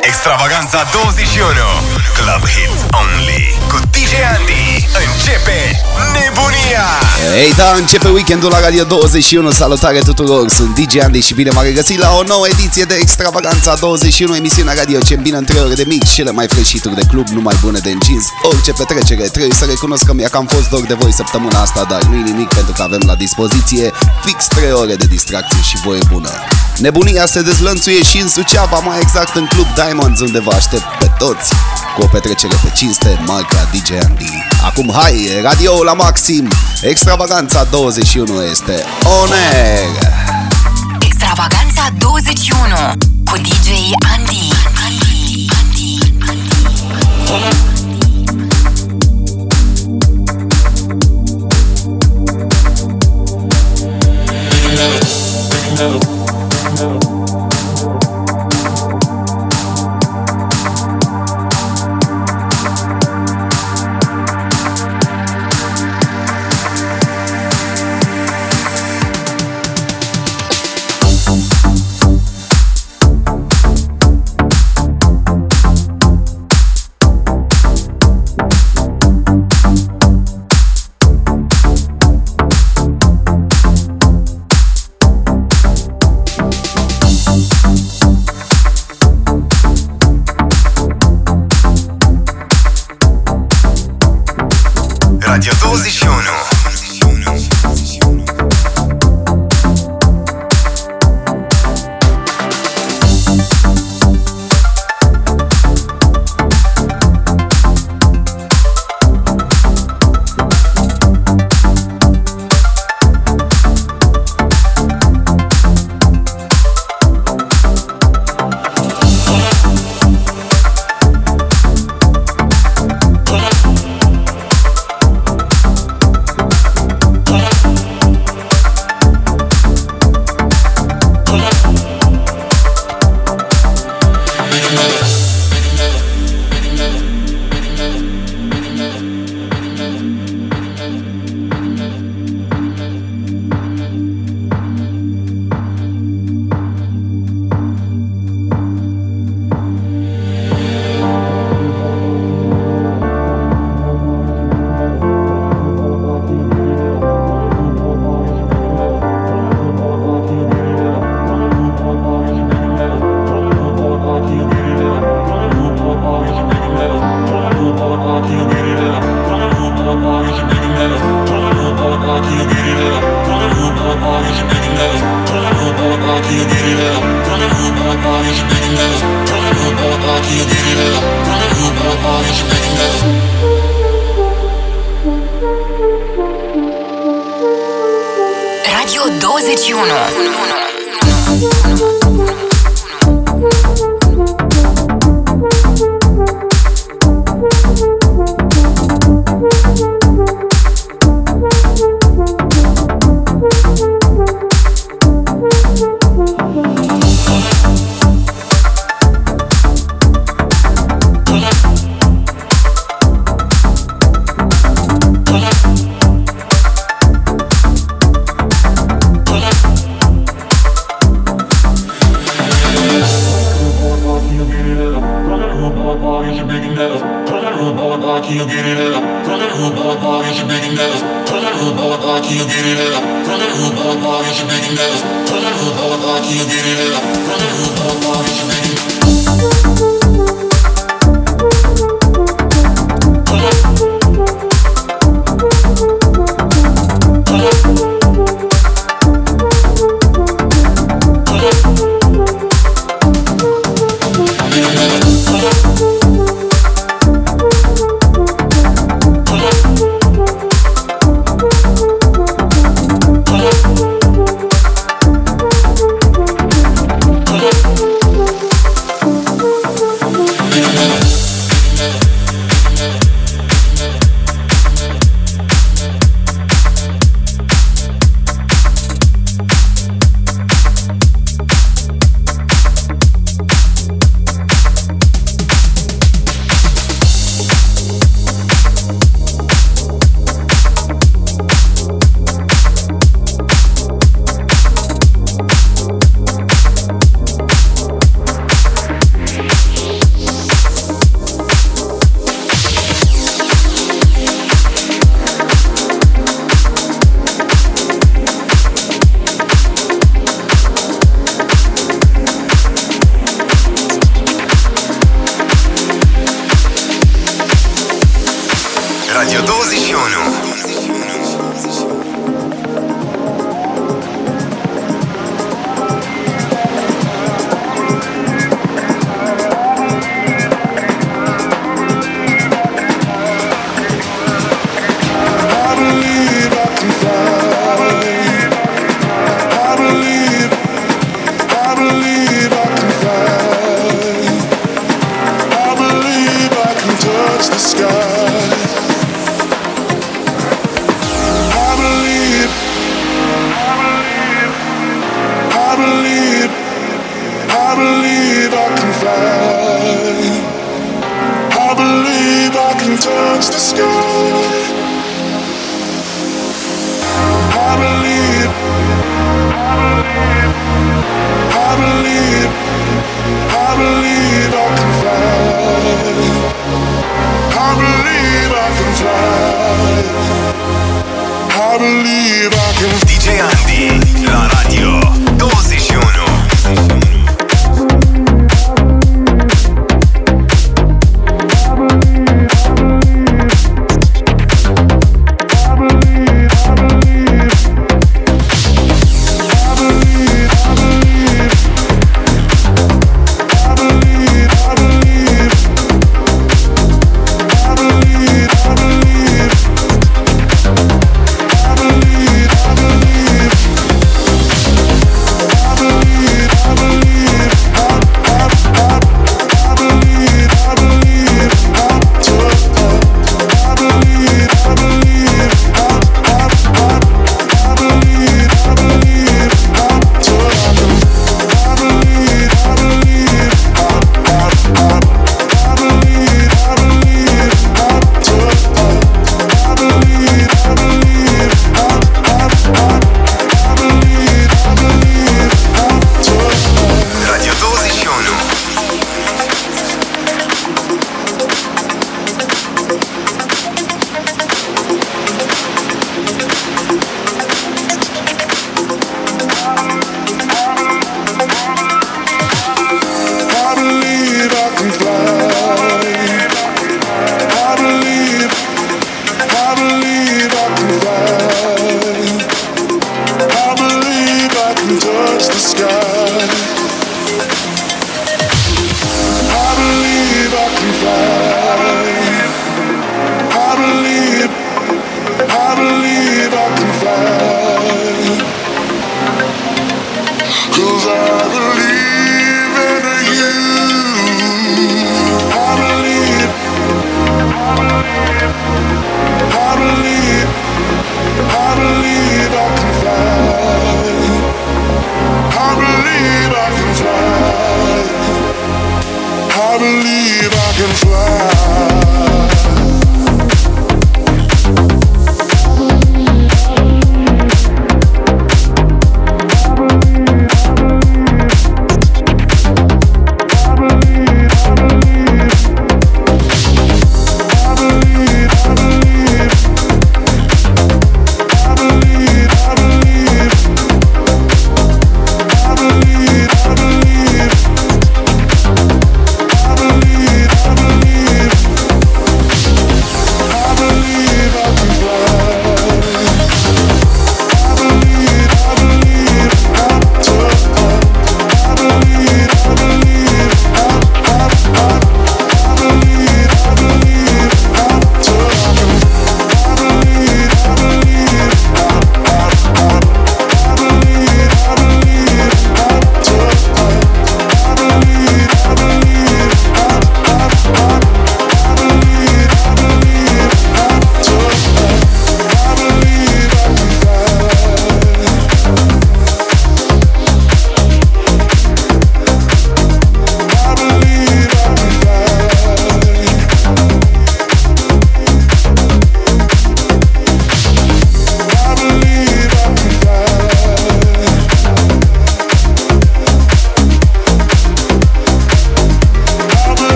Extravaganța 21 Club Hits Only. Cu DJ Andy Începe nebunia. Ei da, începe weekendul la Radio 21 Salutare tuturor, sunt DJ Andy și bine m-am regăsit la o nouă ediție de Extravaganța 21 Emisiunea radio ce bine în 3 ore de mix Cele mai freșituri de club, numai bune de încins. Orice petrecere, trebuie să recunosc că mi-a cam fost dor de voi săptămâna asta Dar nu-i nimic pentru că avem la dispoziție fix 3 ore de distracție și voie bună. Nebunia se dezlănțuie și în Suceava, mai exact în Club Diamonds, unde vă aștept pe toți. Cu o petrecere pe cinste, marca DJ Andy. Acum hai, radio la maxim, extravaganța 21 este on air. Extravaganța 21 cu DJ Andy. Andy. Andy. No.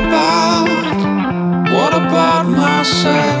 about? What about myself?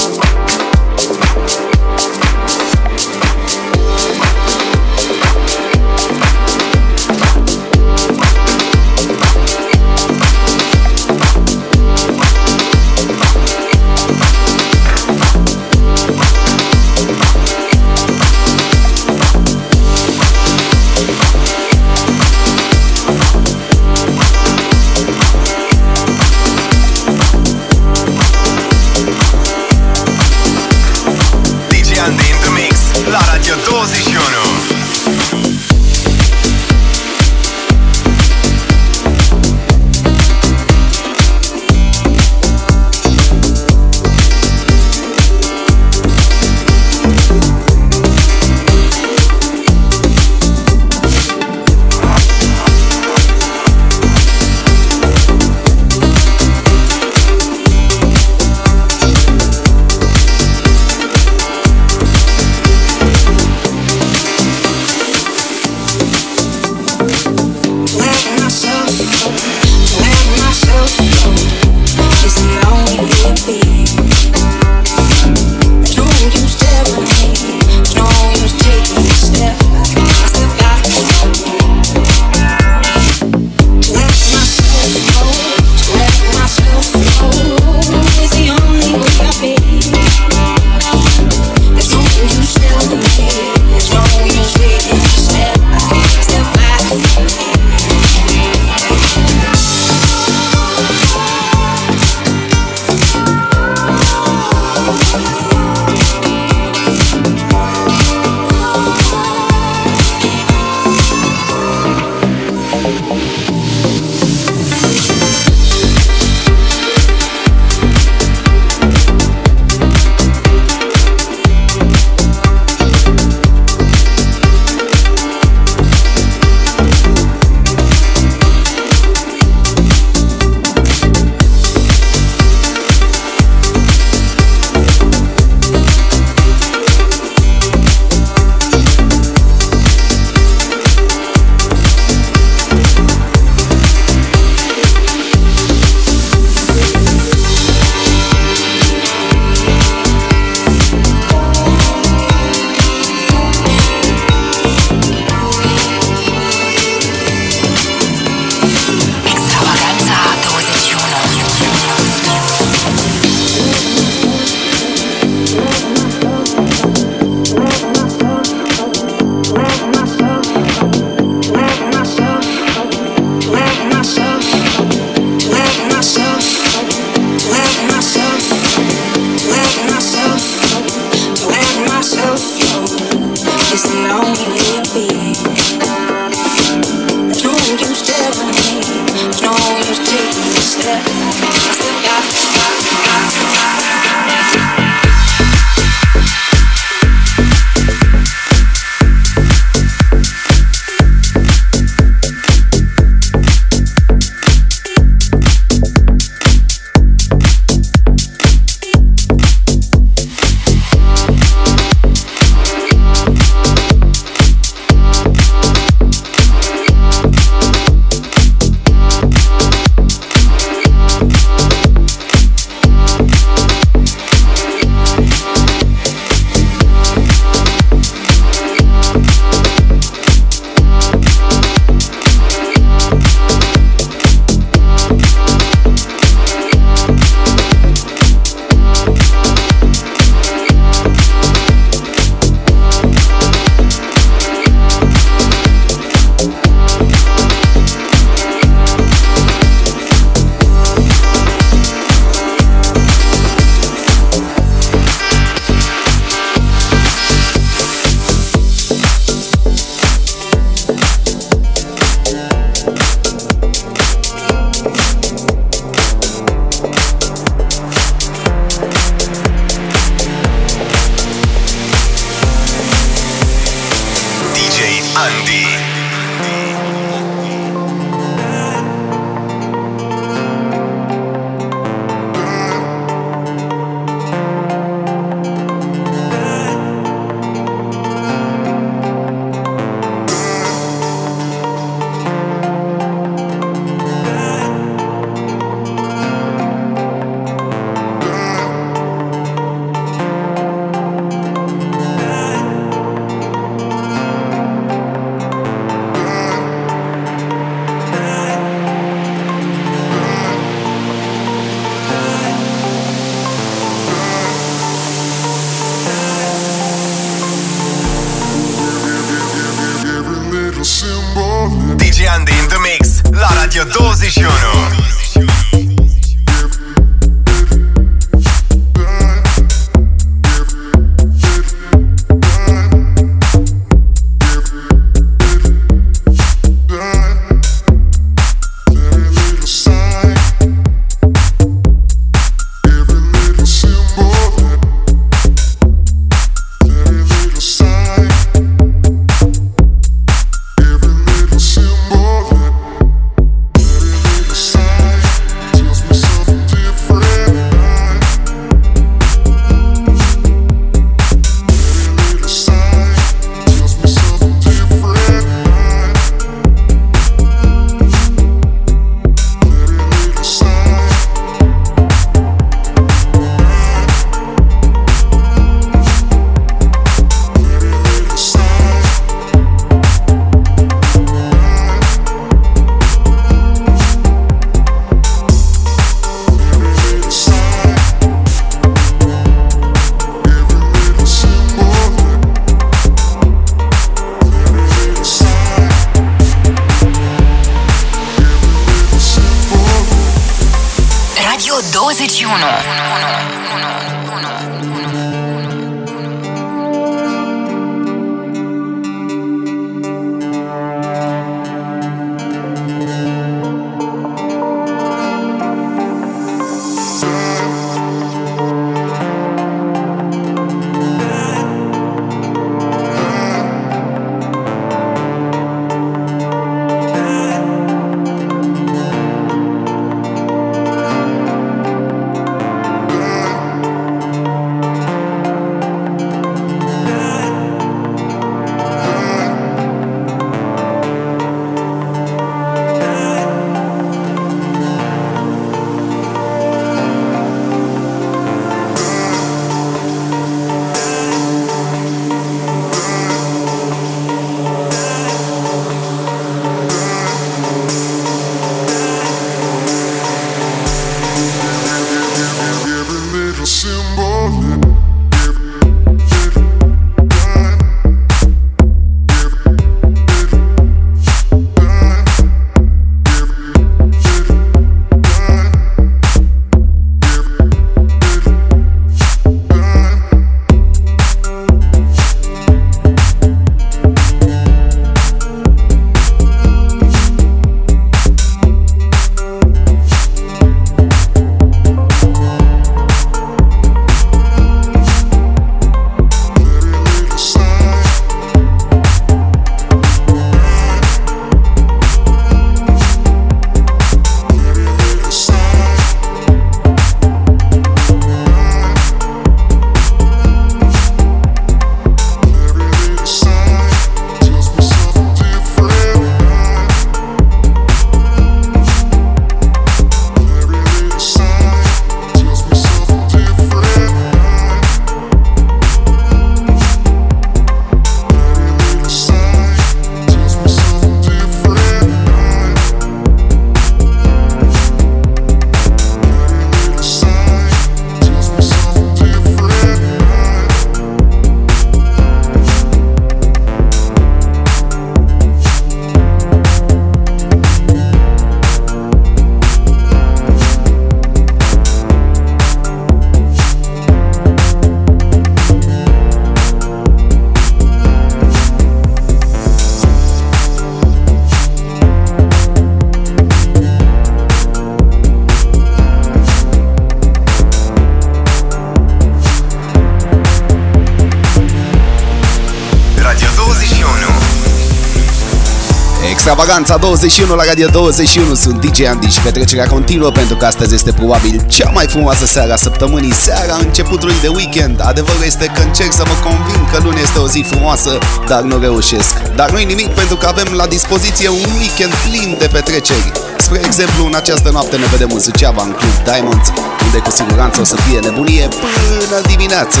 Extravaganța 21 la Radio 21 Sunt DJ Andy și petrecerea continuă Pentru că astăzi este probabil cea mai frumoasă seara săptămânii. Seara începutului de weekend. Adevărul este că încerc să mă convin că luni este o zi frumoasă Dar nu reușesc. Dar nu-i nimic pentru că avem la dispoziție un weekend plin de petreceri. Spre exemplu, în această noapte ne vedem în Suceava, în Club Diamonds Unde cu siguranță o să fie nebunie până dimineață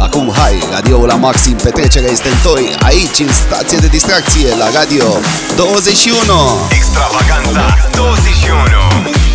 Acum hai, radioul la maxim, petrecerea este în toi Aici, în stație de distracție, la Radio 21 Extravaganza 21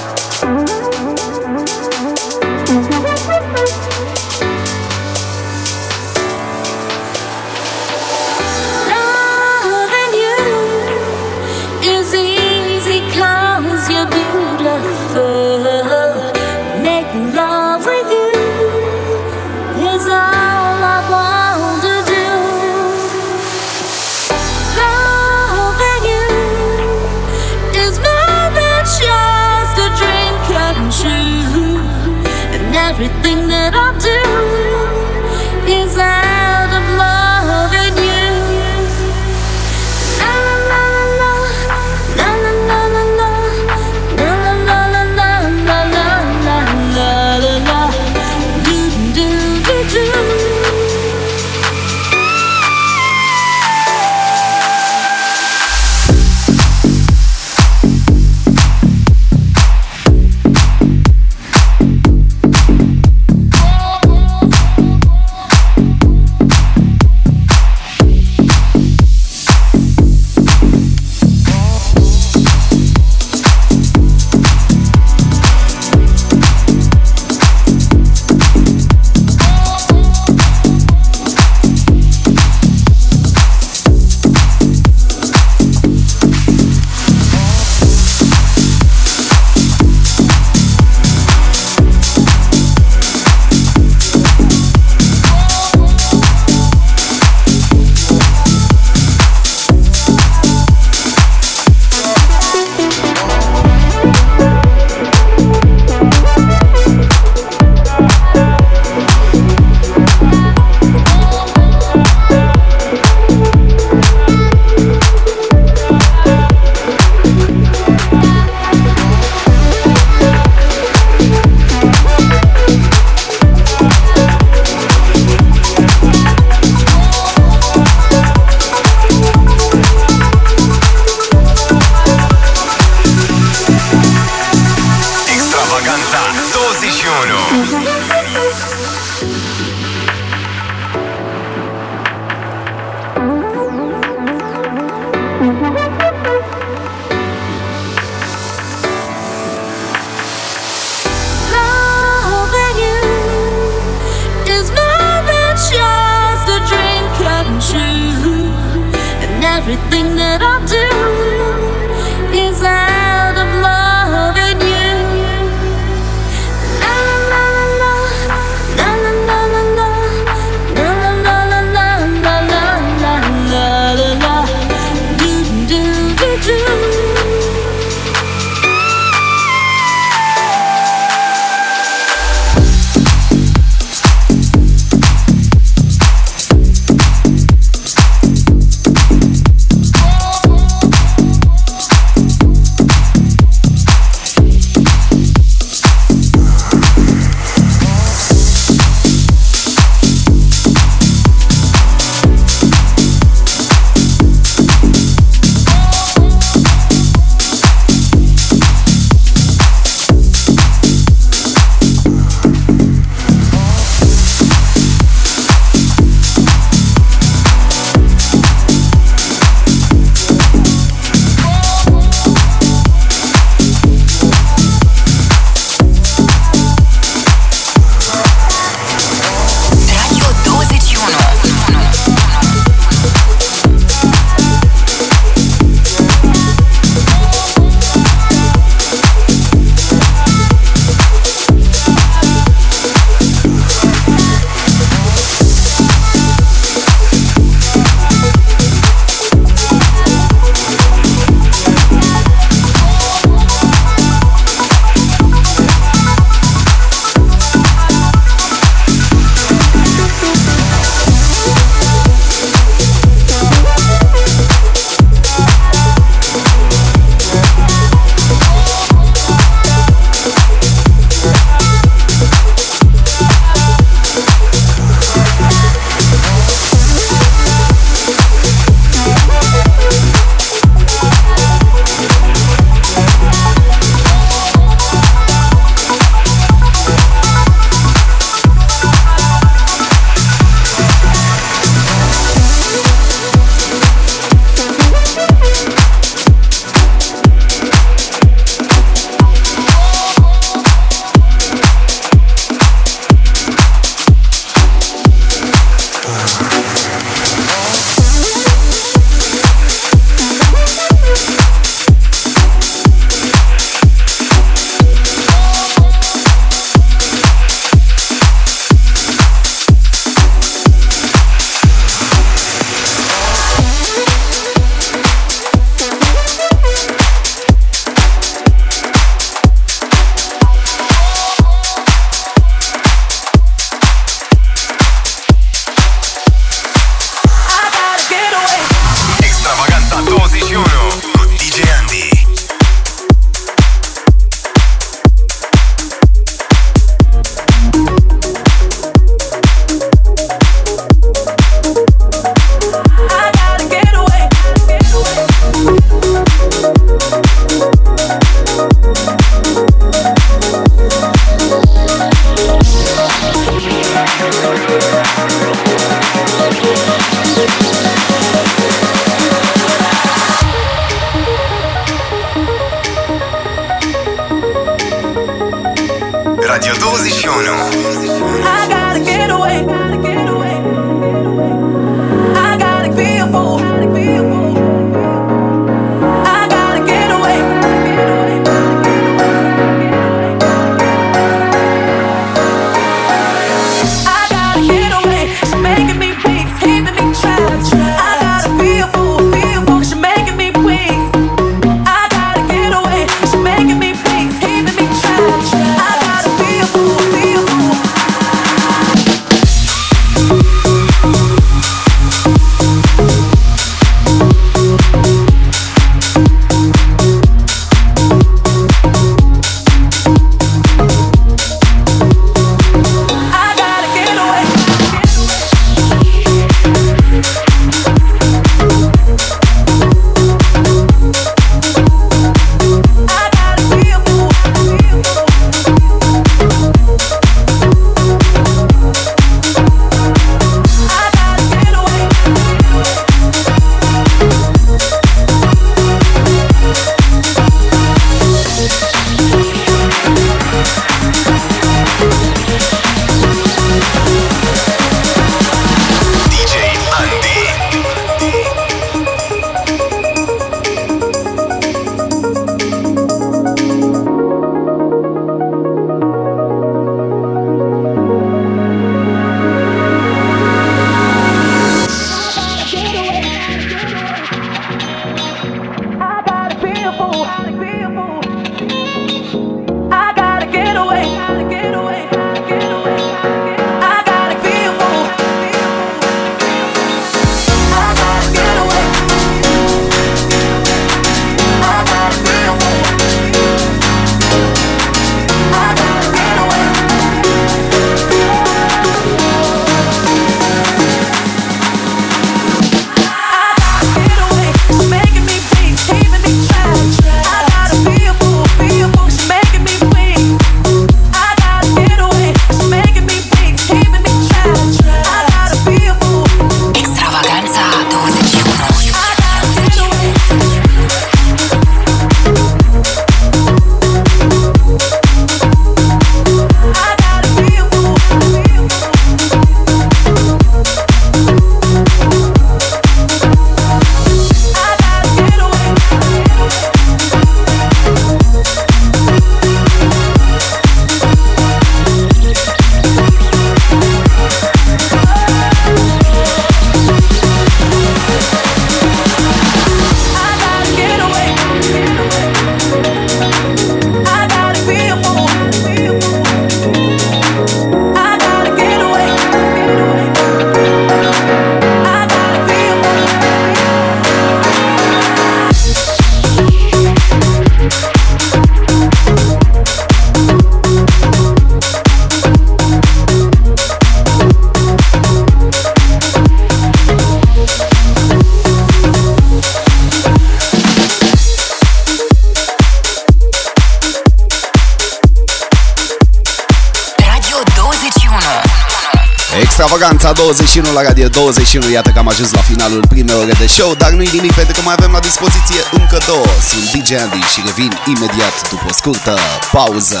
21 la Radio 21 Iată că am ajuns la finalul primei ore de show Dar nu-i nimic pentru că mai avem la dispoziție încă două. Sunt DJ Andy și revin imediat după o scurtă pauză.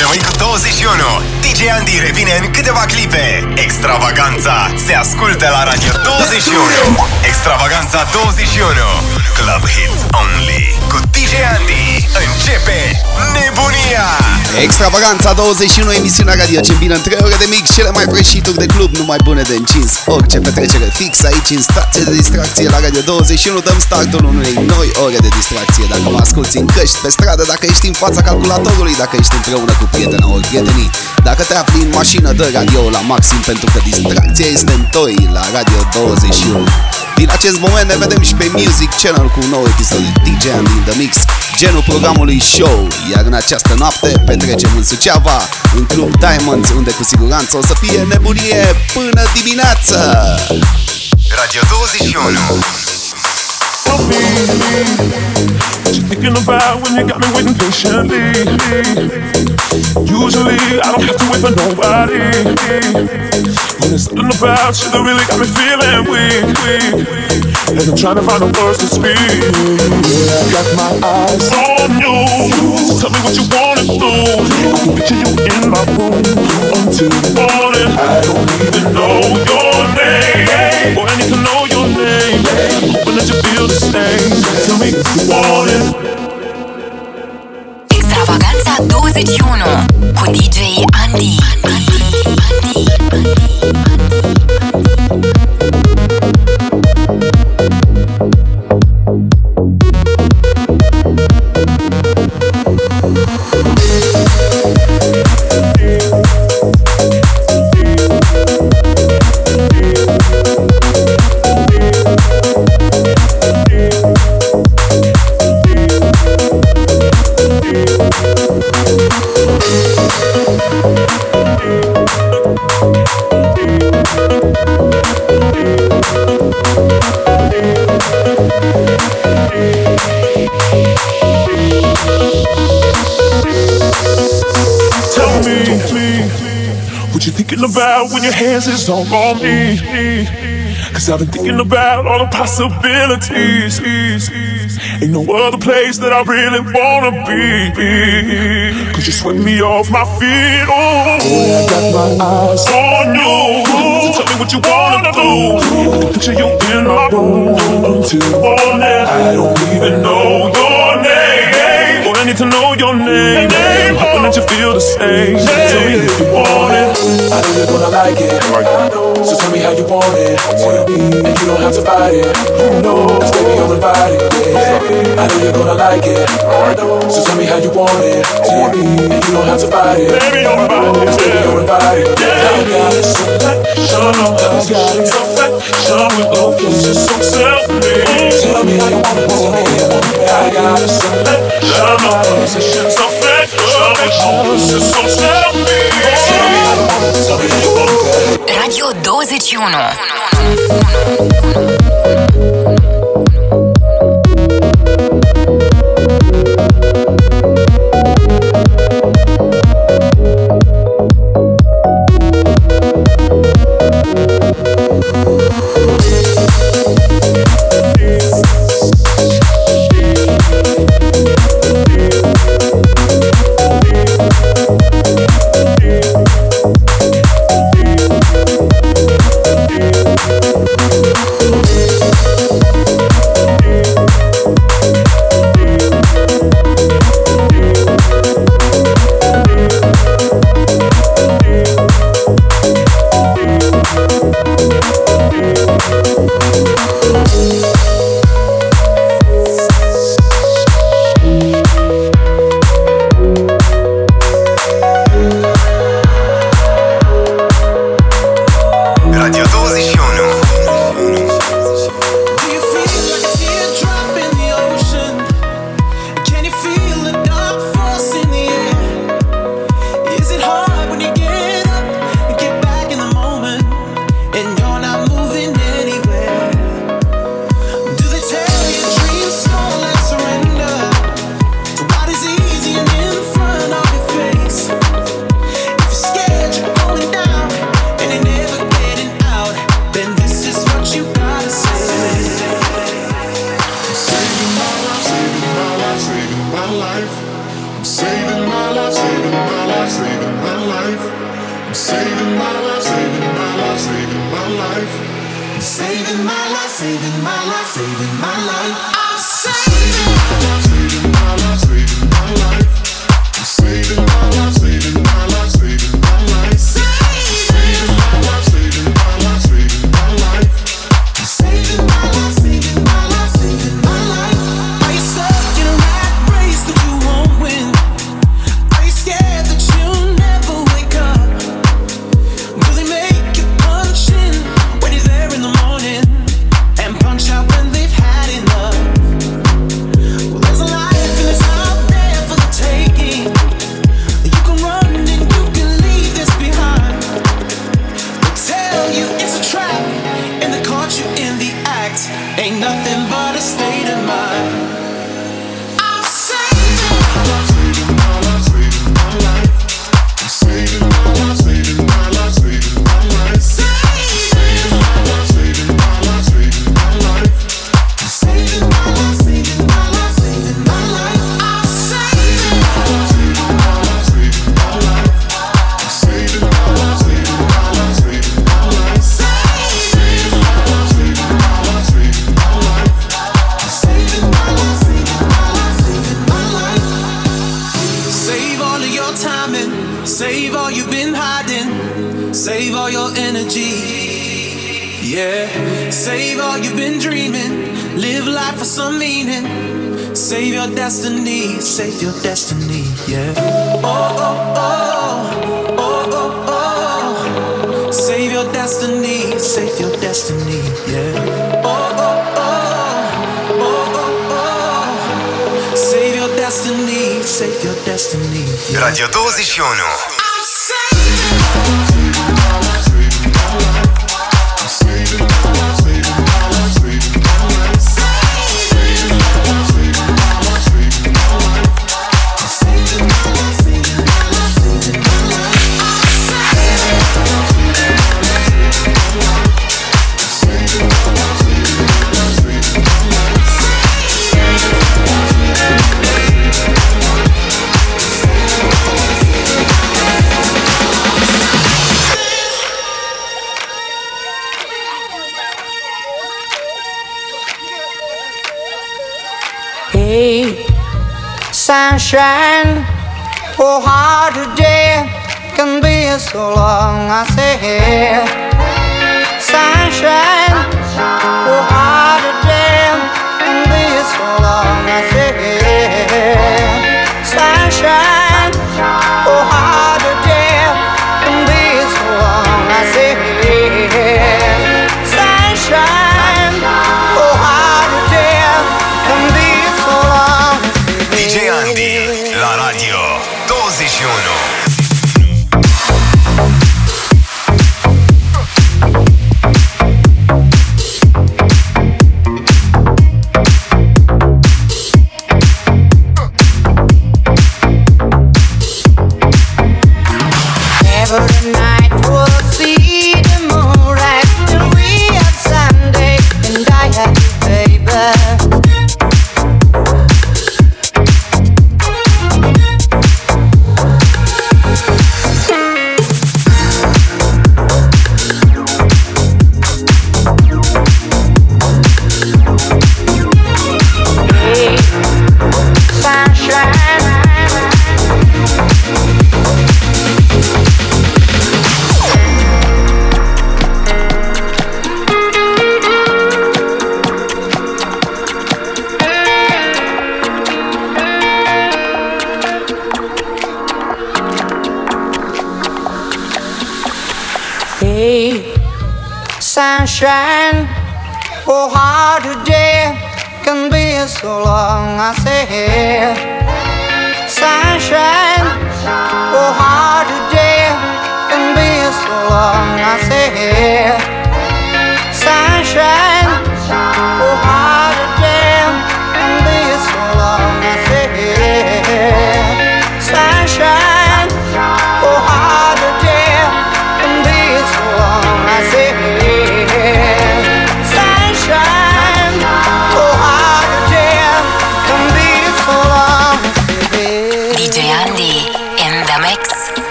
Rămâi cu 21 DJ Andy revine în câteva clipe. Extravaganța se ascultă la Radio 21 Extravaganța 21 Club Hits Only Cu DJ Andy Începe nebunia! Extravaganța 21 Emisiunea radio ce bine în 3 ore de mix Cele mai freșituri de club Numai bune de încins. Orice petrecere fix aici în stație de distracție La Radio 21 dăm startul unei noi ore de distracție. Dacă mă asculti în căști pe stradă Dacă ești în fața calculatorului Dacă ești împreună cu prietena ori prietenii Dacă te afli în mașină Dă radio la maxim pentru că distracția este în toi La Radio 21 din acest moment ne vedem și pe Music Channel cu un nou episod de DJ and in the Mix, genul programului show. Iar în această noapte petrecem în Suceava, în Club Diamonds, unde cu siguranță o să fie nebunie până dimineață. Radio 21 What you thinking about when you got me waiting patiently? Usually I don't have to wait for nobody. Something about you that really got me feeling weak, weak. And I'm trying to find the words to speak. Yeah, I got my eyes on you. Tell me what you wanna do. I picture you in my room until the morning. I don't even know your name, boy. I need to know your name. Hoping that you feel the same. Tell me if you want it. Extravaganța 21 cu DJ Andy. Hands is all on me? Cause I've been thinking about all the possibilities. Ain't no other place that I really wanna be. Cause you swept me off my feet. Oh, I got my eyes oh, on you. So tell me what you wanna do. I picture you in my room until morning. I don't even know your name need to know your name. name oh. Hoping that you feel the same. Tell me if you want it. I know you're gonna like it. Right. So tell me how you want it. And you don't have to fight it. Cause baby, I'm invited, it. I know you're gonna like it. So tell me how you want it. And you don't have to fight it. Cause baby, I'll invite it. I got selection of positions of fashion with locations so selfish. Tell me how you want it. Tell me how you want it. I got a selection of positions of fashion with locations so selfish. Radio 21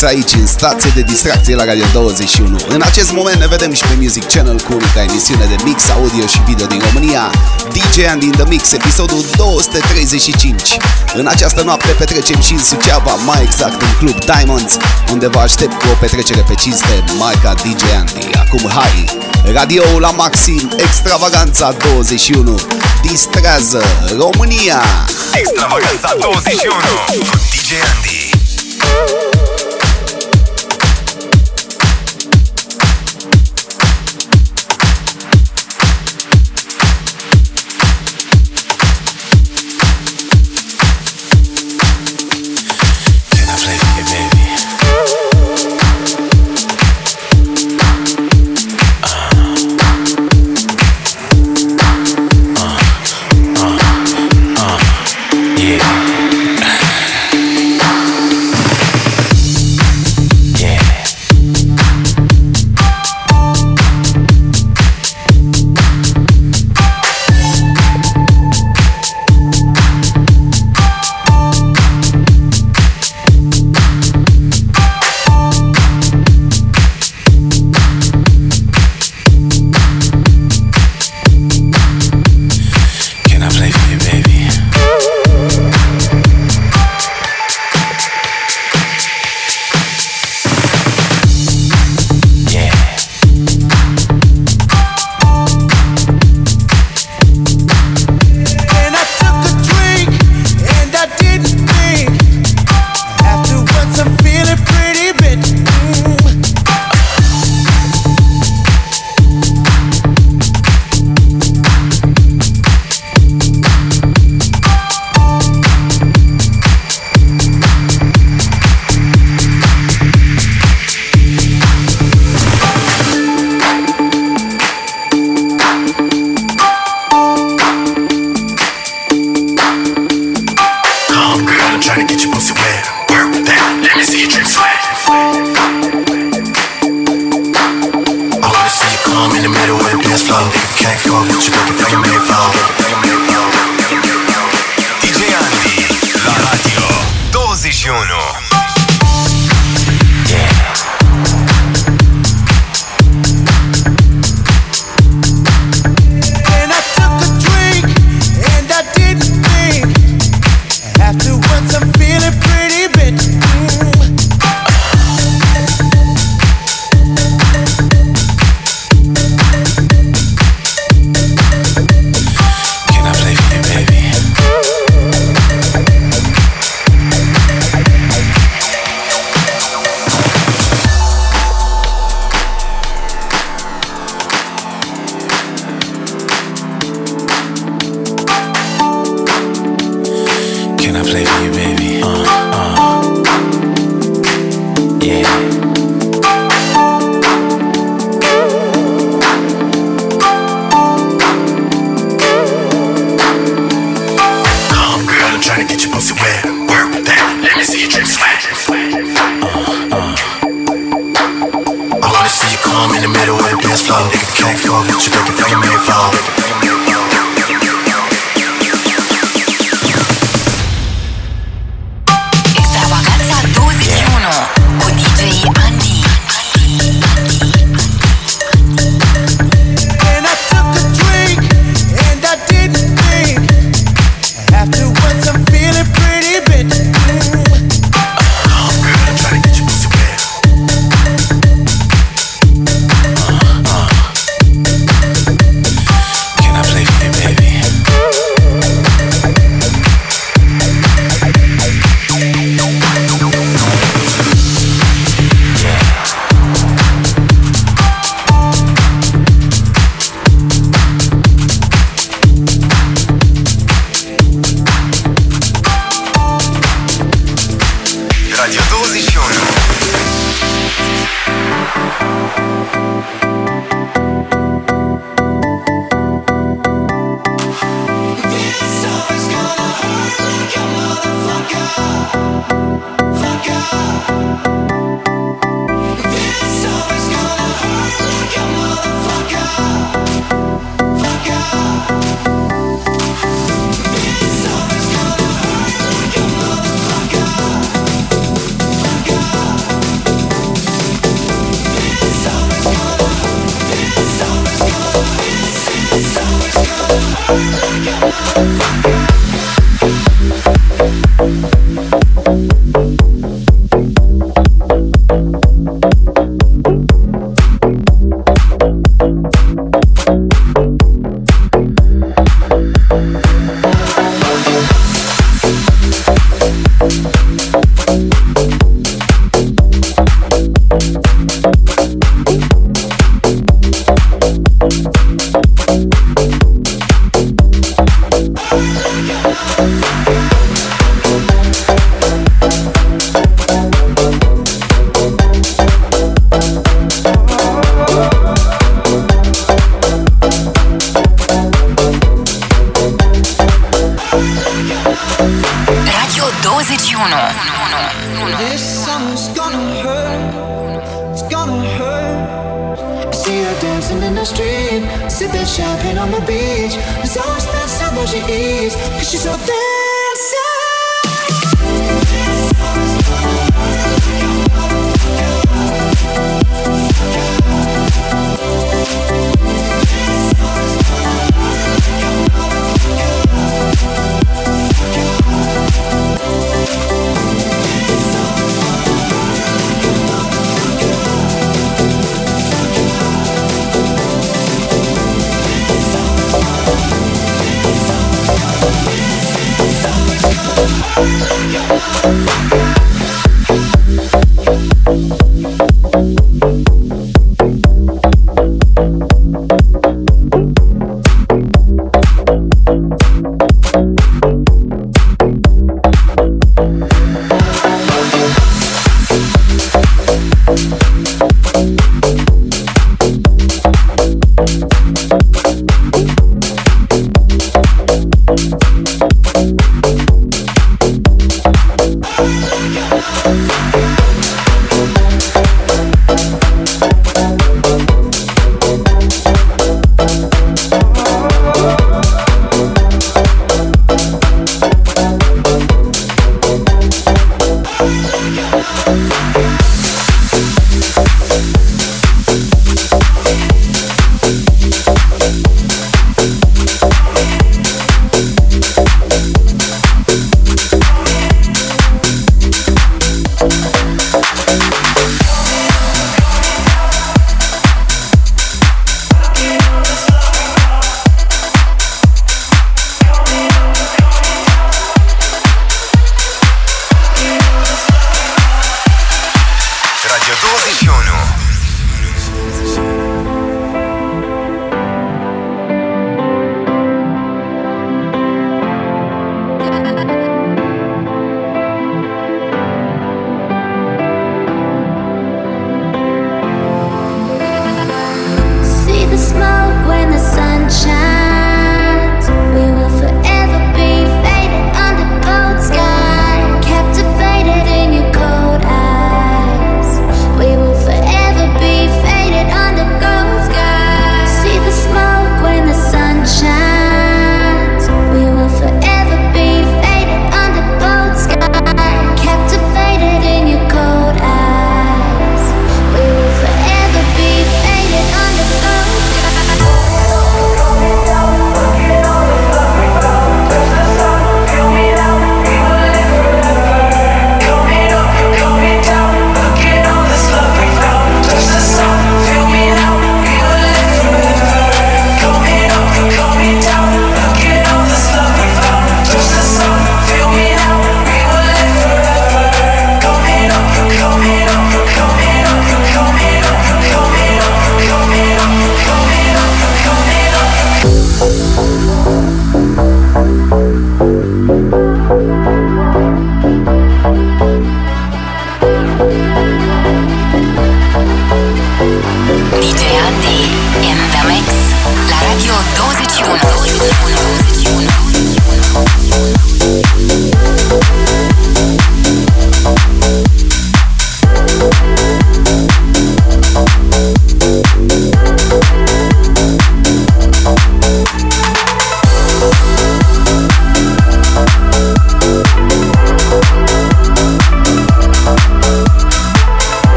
Mix aici în stație de distracție la Radio 21. În acest moment ne vedem și pe Music Channel cu unica emisiune de mix audio și video din România, DJ and in the Mix, episodul 235. În această noapte petrecem și în Suceava, mai exact în Club Diamonds, unde vă aștept cu o petrecere pe cinste, marca DJ Andy. Acum hai, radio la maxim, extravaganța 21, distrează România! Extravaganța 21 cu DJ Andy.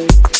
Let's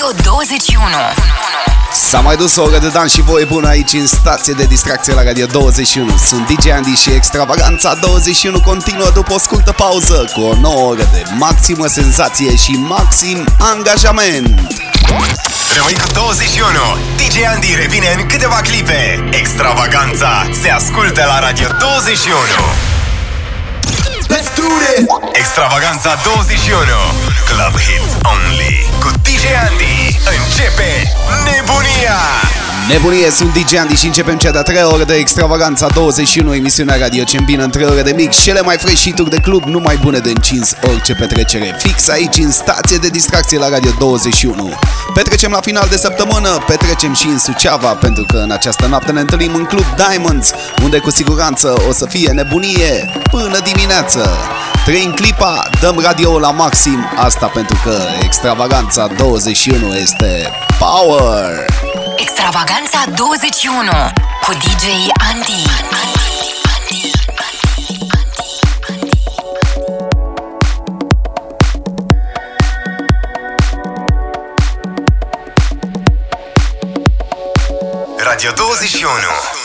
Radio 21. S-a mai dus o oră de dans și voi bună aici în stație de distracție la Radio 21 Sunt DJ Andy și Extravaganța 21 continuă după o scurtă pauză Cu o nouă oră de maximă senzație și maxim angajament. Rămâi cu 21 DJ Andy revine în câteva clipe. Extravaganța se ascultă la Radio 21 Let's do this! Extravaganța 21 Club Hits Only. Cu DJ Andy. Începe nebunia Nebunie, sunt DJ Andy și începem cea de-a treia oră de Extravaganța 21 Emisiunea radio ce îmbină în trei ore de mix Cele mai fresh hituri de club, numai bune de încins orice petrecere. Fix aici în stație de distracție la Radio 21 Petrecem la final de săptămână, petrecem și în Suceava Pentru că în această noapte ne întâlnim în Club Diamonds Unde cu siguranță o să fie nebunie până dimineață. Trăim clipa, dăm radio la maxim Asta pentru că Extravaganța 21 este power Extravaganța 21 cu DJ Andy. Radio 21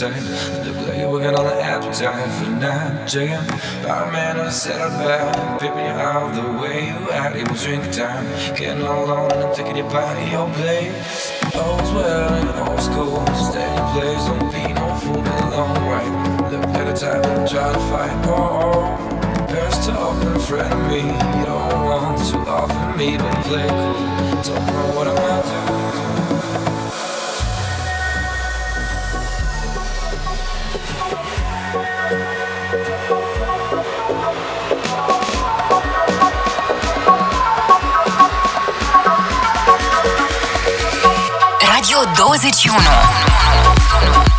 do? Look like you're working on an appetite for the night, jam. Our man the set up back, pimping you out the way you act. It was drink time, getting all alone and I'm taking your body, your place. All's well in old school, in place, don't be no fool, be alone, right? Look at the time try to fight, oh, oh. Parents talking in front of me, you don't want to offer me, but play cool. Don't know what I'm out to. 21.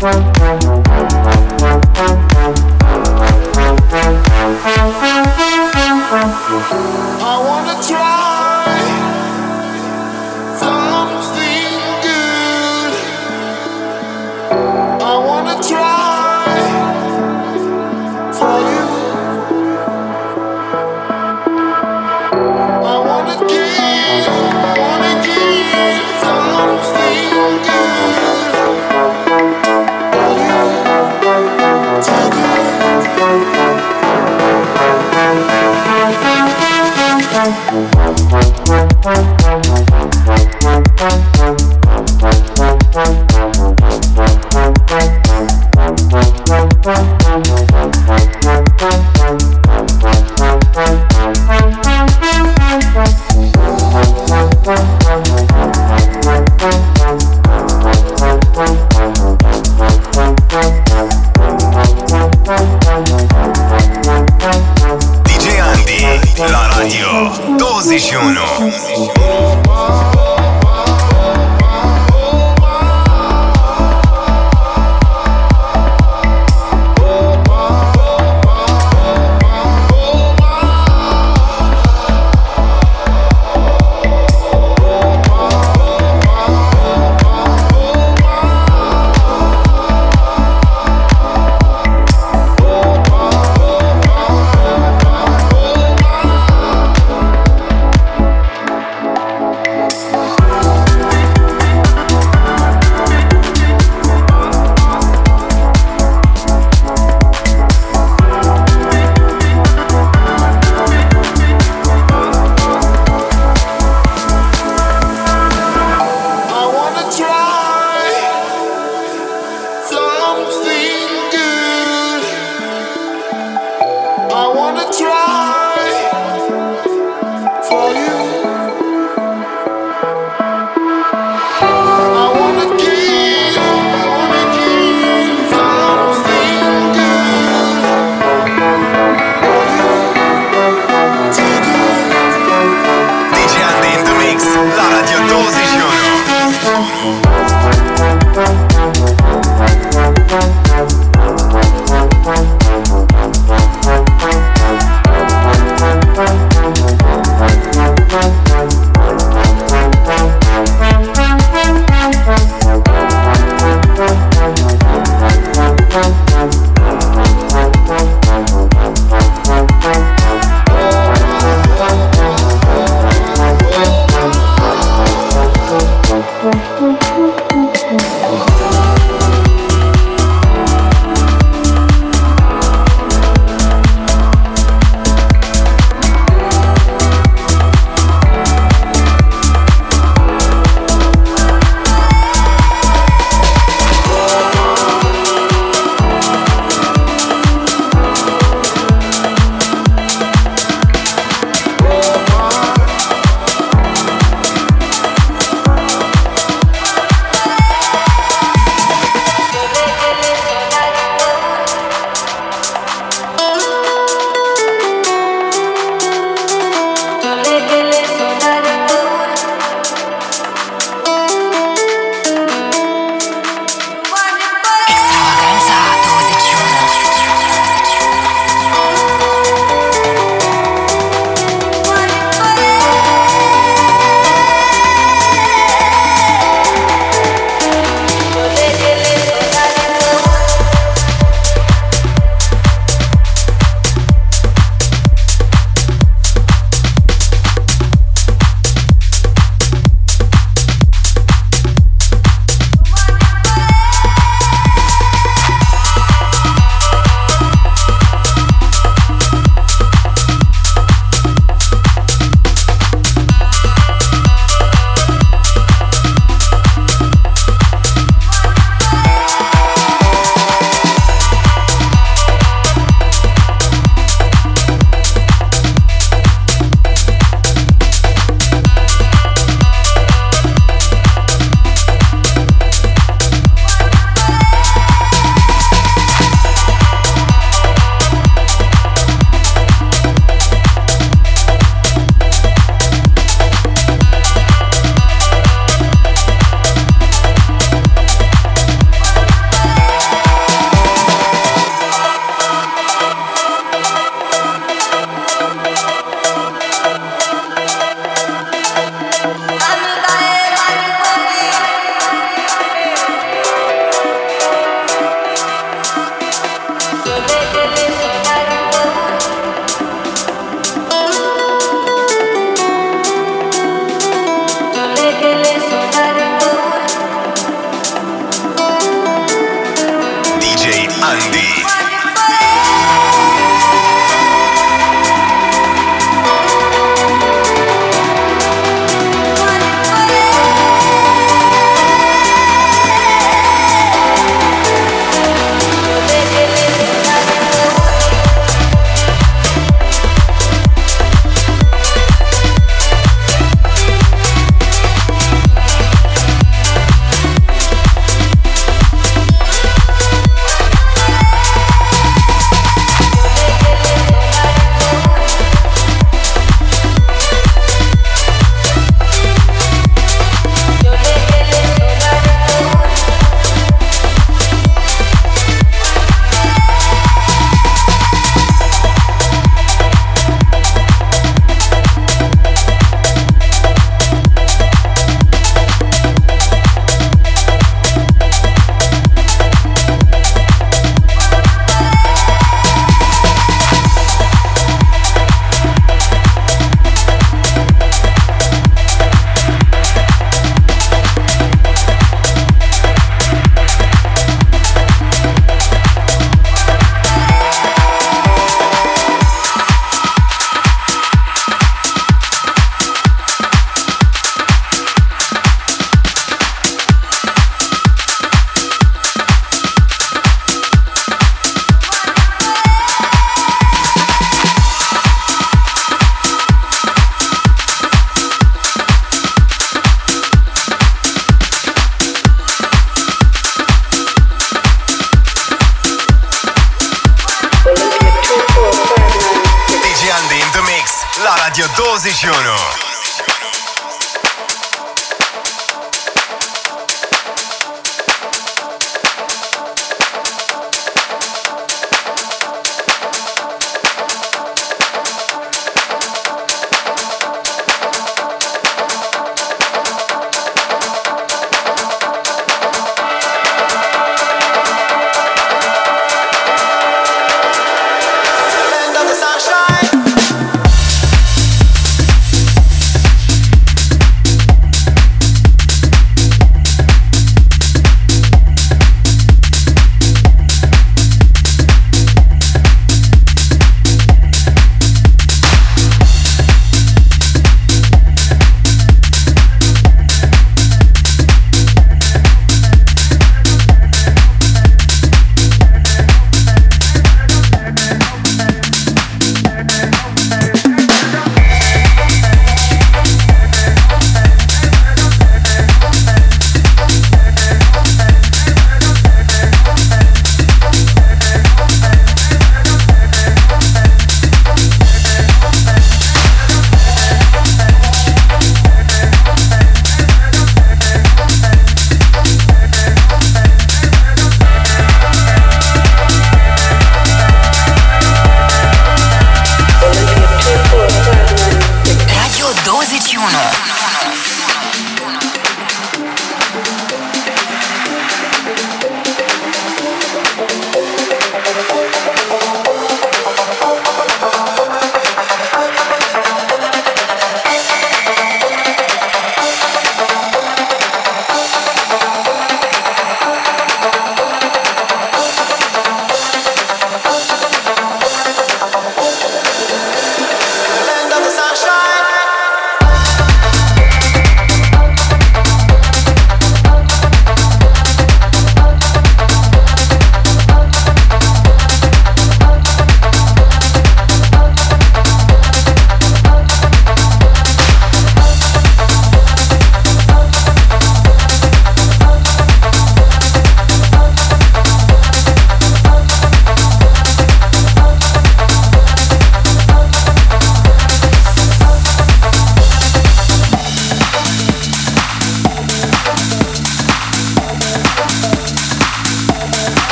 Bye.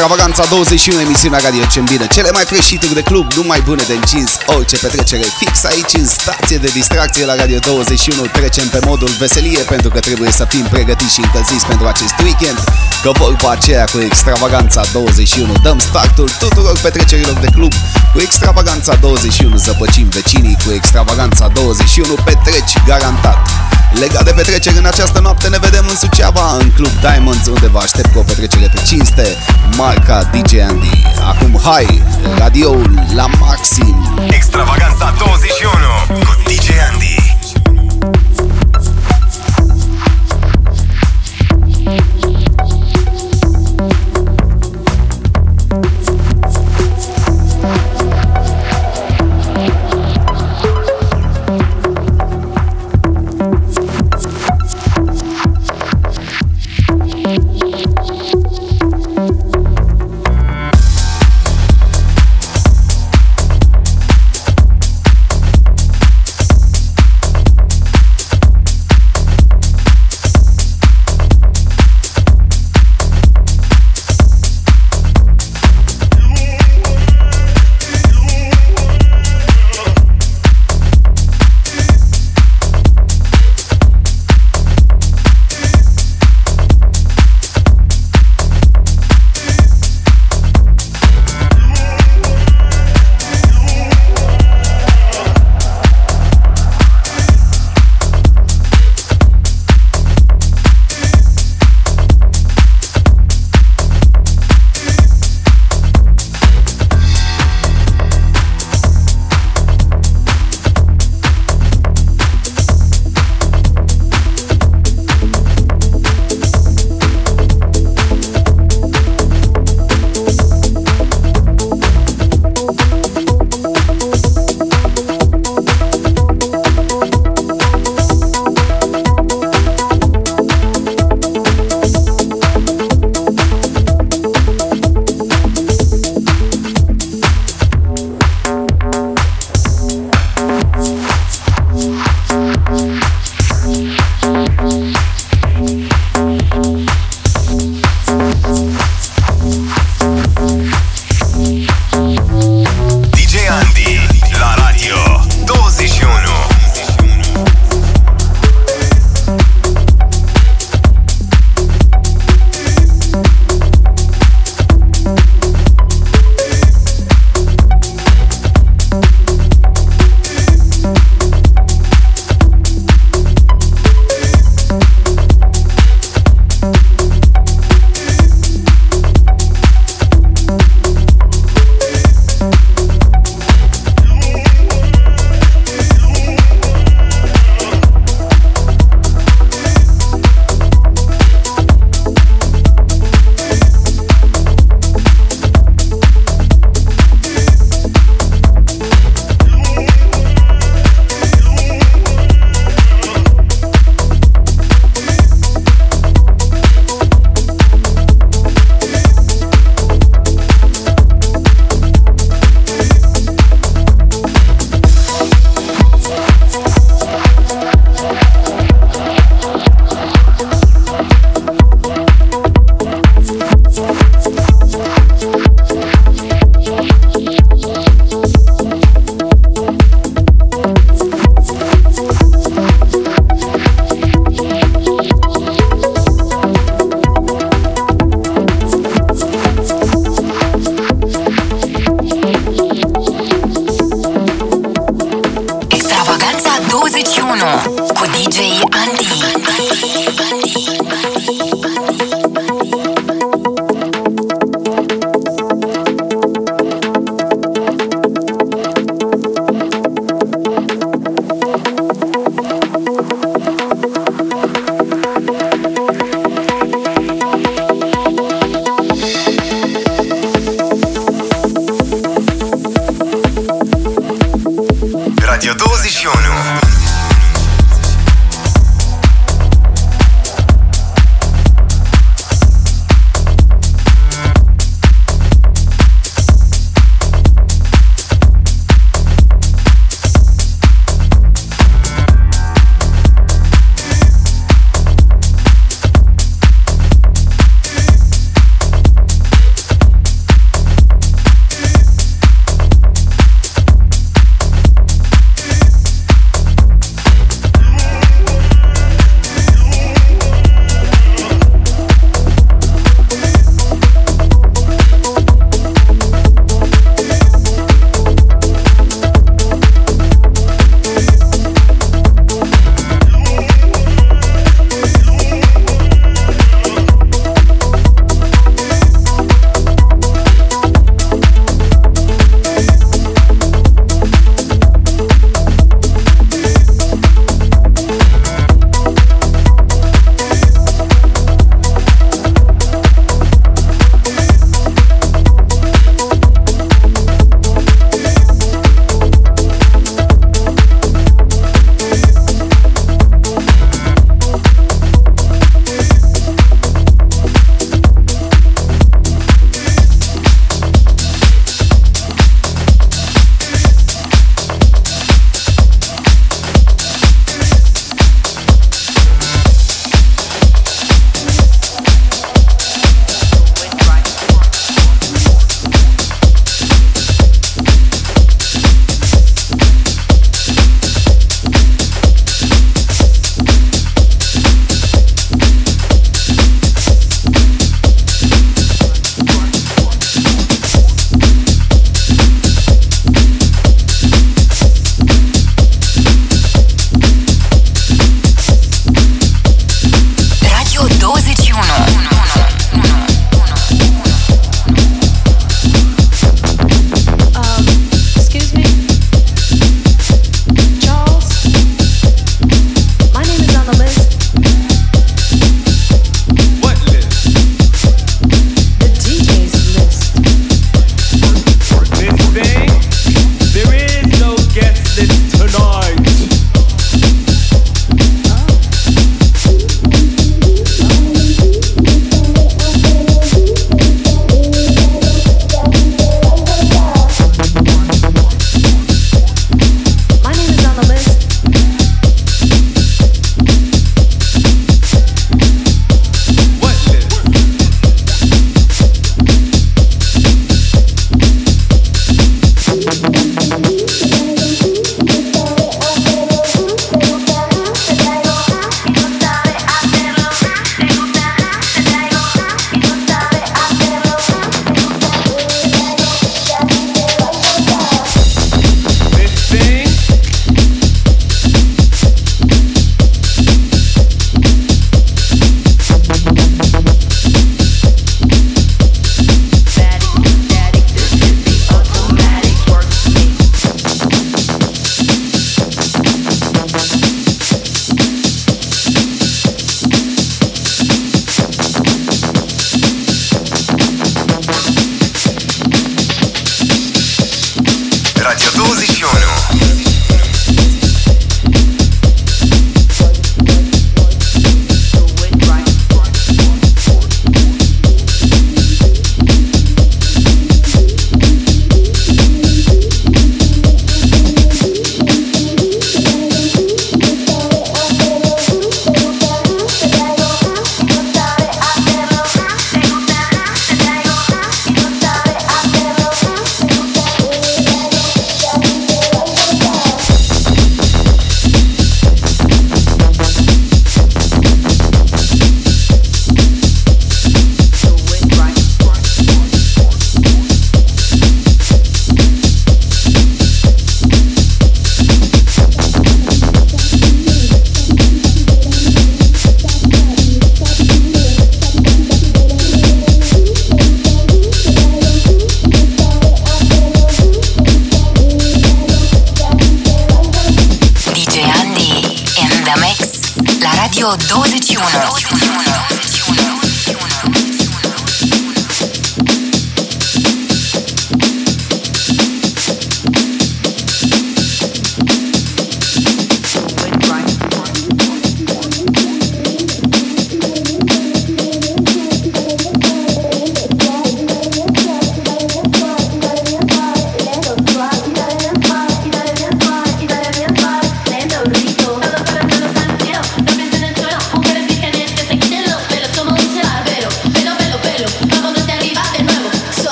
Extravaganța 21, emisiunea radio ce bine Cele mai fresh hituri de club, numai bune de încins. Orice petrecere fix aici în stație de distracție la Radio 21 Trecem pe modul veselie pentru că trebuie să fim pregătiți și încălziți pentru acest weekend. Că vorba aceea cu Extravaganța 21 Dăm startul tuturor petrecerilor de club. Cu Extravaganța 21 zăpăcim vecinii. Cu Extravaganța 21 petreci garantat Legat de petreceri în această noapte ne vedem în Suceava În Club Diamonds unde vă aștept cu o petrecere pe cinste Marca DJ Andy. Acum hai, radioul la maxim. Extravaganza 21 cu DJ Andy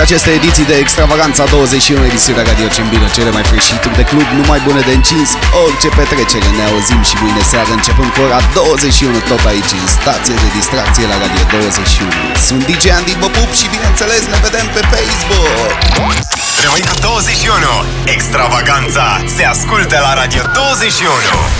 ne puncea aceste ediții de Extravaganța 21 emisiunea Radio Cembino, cele mai fresh hituri de club, numai bune de încins, orice petrecere. Ne auzim și mâine seară începând cu ora 21 tot aici în stație de distracție la Radio 21. Sunt DJ Andy, vă pup și bineînțeles ne vedem pe Facebook. Rămâi cu 21. Extravaganța se ascultă la Radio 21.